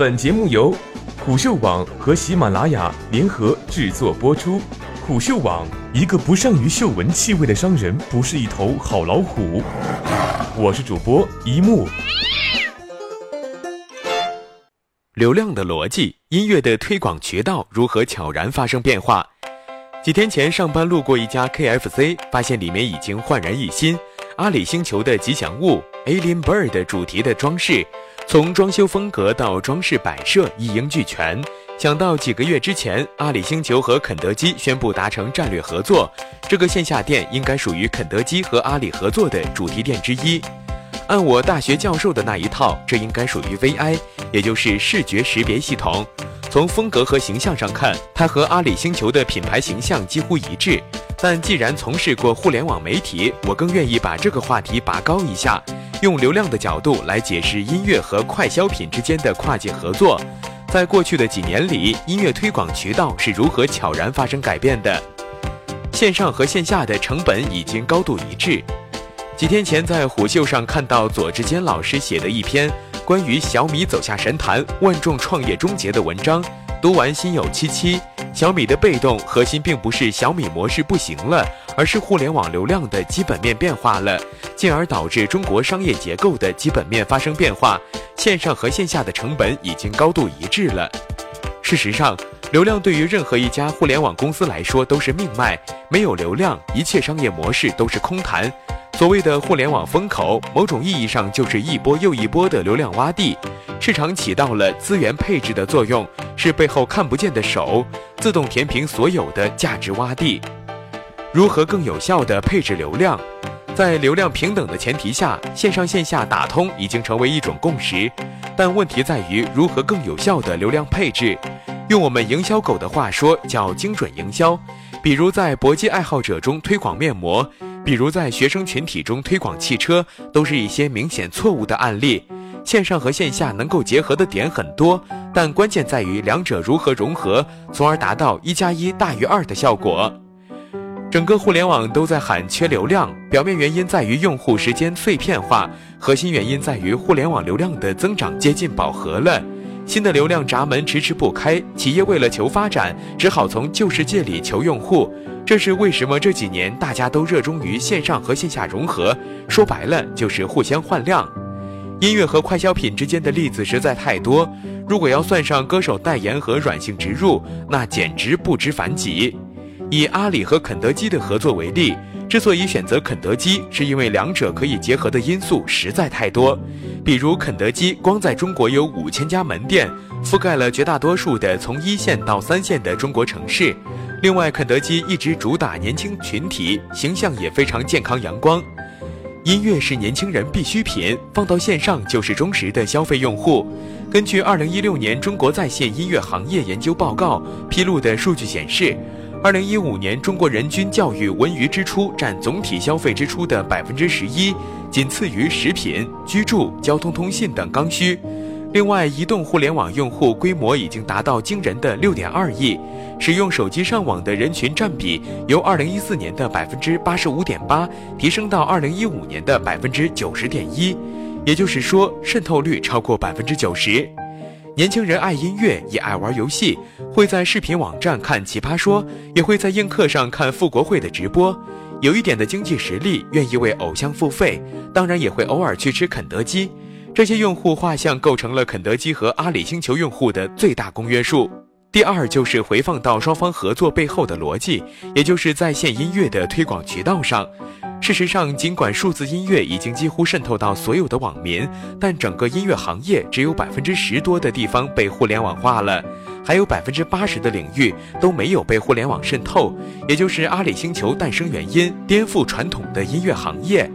本节目由虎嗅网和喜马拉雅联合制作播出。虎嗅网：一个不善于嗅闻气味的商人，不是一头好老虎。我是主播一木。流量的逻辑，音乐的推广渠道如何悄然发生变化？几天前上班路过一家 KFC，发现里面已经焕然一新。阿里星球的吉祥物 Alien Bird 主题的装饰，从装修风格到装饰摆设一应俱全。想到几个月之前，阿里星球和肯德基宣布达成战略合作，这个线下店应该属于肯德基和阿里合作的主题店之一。按我大学教授的那一套，这应该属于 VI，也就是视觉识别系统。从风格和形象上看，它和阿里星球的品牌形象几乎一致。但既然从事过互联网媒体，我更愿意把这个话题拔高一下，用流量的角度来解释音乐和快消品之间的跨界合作。在过去的几年里，音乐推广渠道是如何悄然发生改变的？线上和线下的成本已经高度一致。几天前在虎嗅上看到左志坚老师写的一篇。关于小米走下神坛、万众创业终结的文章，读完心有戚戚。小米的被动核心并不是小米模式不行了，而是互联网流量的基本面变化了，进而导致中国商业结构的基本面发生变化。线上和线下的成本已经高度一致了。事实上，流量对于任何一家互联网公司来说都是命脉，没有流量，一切商业模式都是空谈。所谓的互联网风口，某种意义上就是一波又一波的流量洼地，市场起到了资源配置的作用，是背后看不见的手，自动填平所有的价值洼地。如何更有效地配置流量？在流量平等的前提下，线上线下打通已经成为一种共识，但问题在于如何更有效的流量配置。用我们营销狗的话说，叫精准营销。比如在搏击爱好者中推广面膜。比如在学生群体中推广汽车，都是一些明显错误的案例。线上和线下能够结合的点很多，但关键在于两者如何融合，从而达到一加一大于二的效果。整个互联网都在喊缺流量，表面原因在于用户时间碎片化，核心原因在于互联网流量的增长接近饱和了，新的流量闸门迟迟不开，企业为了求发展，只好从旧世界里求用户。这是为什么这几年大家都热衷于线上和线下融合？说白了就是互相换量。音乐和快消品之间的例子实在太多，如果要算上歌手代言和软性植入，那简直不知凡几。以阿里和肯德基的合作为例，之所以选择肯德基，是因为两者可以结合的因素实在太多。比如肯德基光在中国有五千家门店，覆盖了绝大多数的从一线到三线的中国城市。另外，肯德基一直主打年轻群体，形象也非常健康阳光。音乐是年轻人必需品，放到线上就是忠实的消费用户。根据二零一六年中国在线音乐行业研究报告披露的数据显示，二零一五年中国人均教育文娱支出占总体消费支出的百分之十一，仅次于食品、居住、交通通信等刚需。另外，移动互联网用户规模已经达到惊人的六点二亿，使用手机上网的人群占比由二零一四年的百分之八十五点八提升到二零一五年的百分之九十点一，也就是说，渗透率超过百分之九十。年轻人爱音乐，也爱玩游戏，会在视频网站看《奇葩说》，也会在映客上看复国会的直播。有一点的经济实力，愿意为偶像付费，当然也会偶尔去吃肯德基。这些用户画像构成了肯德基和阿里星球用户的最大公约数。第二就是回放到双方合作背后的逻辑，也就是在线音乐的推广渠道上。事实上，尽管数字音乐已经几乎渗透到所有的网民，但整个音乐行业只有百分之十多的地方被互联网化了，还有百分之八十的领域都没有被互联网渗透，也就是阿里星球诞生原因，颠覆传统的音乐行业。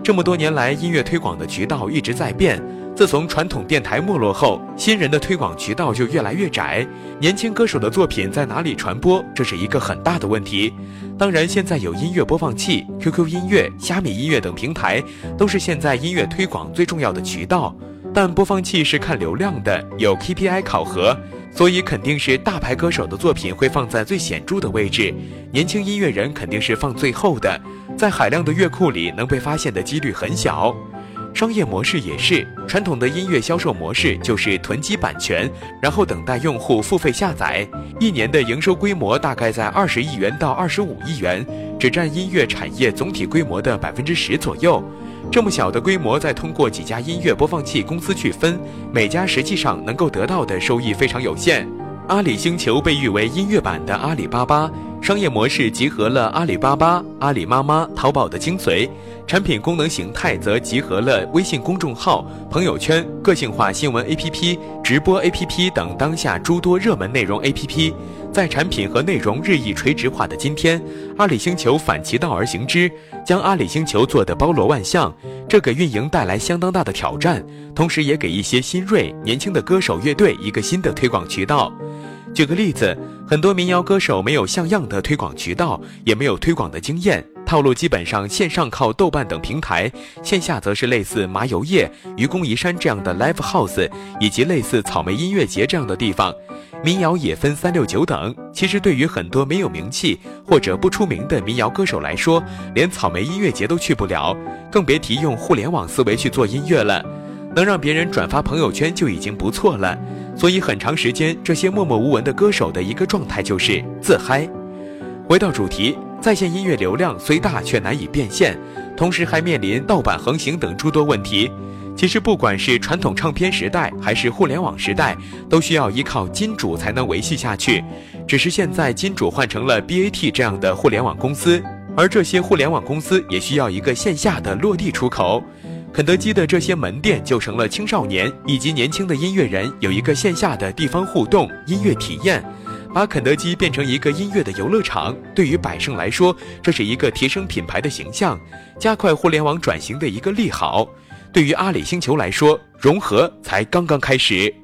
这么多年来，音乐推广的渠道一直在变。自从传统电台没落后，新人的推广渠道就越来越窄。年轻歌手的作品在哪里传播，这是一个很大的问题。当然，现在有音乐播放器、QQ 音乐、虾米音乐等平台，都是现在音乐推广最重要的渠道。但播放器是看流量的，有 KPI 考核，所以肯定是大牌歌手的作品会放在最显著的位置，年轻音乐人肯定是放最后的。在海量的乐库里能被发现的几率很小，商业模式也是，传统的音乐销售模式就是囤积版权，然后等待用户付费下载，一年的营收规模大概在二十亿元到二十五亿元，只占音乐产业总体规模的百分之十左右。这么小的规模，再通过几家音乐播放器公司去分，每家实际上能够得到的收益非常有限。阿里星球被誉为音乐版的阿里巴巴。商业模式集合了阿里巴巴、阿里妈妈、淘宝的精髓，产品功能形态则集合了微信公众号、朋友圈、个性化新闻 APP、直播 APP 等当下诸多热门内容 APP。在产品和内容日益垂直化的今天，阿里星球反其道而行之，将阿里星球做得包罗万象，这给运营带来相当大的挑战，同时也给一些新锐年轻的歌手乐队一个新的推广渠道。举个例子，很多民谣歌手没有像样的推广渠道，也没有推广的经验，套路基本上线上靠豆瓣等平台，线下则是类似麻油叶、愚公移山这样的 live house，以及类似草莓音乐节这样的地方。民谣也分三六九等，其实对于很多没有名气或者不出名的民谣歌手来说，连草莓音乐节都去不了，更别提用互联网思维去做音乐了。能让别人转发朋友圈就已经不错了。所以很长时间，这些默默无闻的歌手的一个状态就是自嗨。回到主题，在线音乐流量虽大却难以变现，同时还面临盗版横行等诸多问题。其实不管是传统唱片时代还是互联网时代，都需要依靠金主才能维系下去。只是现在金主换成了 BAT 这样的互联网公司，而这些互联网公司也需要一个线下的落地出口。肯德基的这些门店就成了青少年以及年轻的音乐人有一个线下的地方互动音乐体验，把肯德基变成一个音乐的游乐场。对于百盛来说，这是一个提升品牌的形象、加快互联网转型的一个利好；对于阿里星球来说，融合才刚刚开始。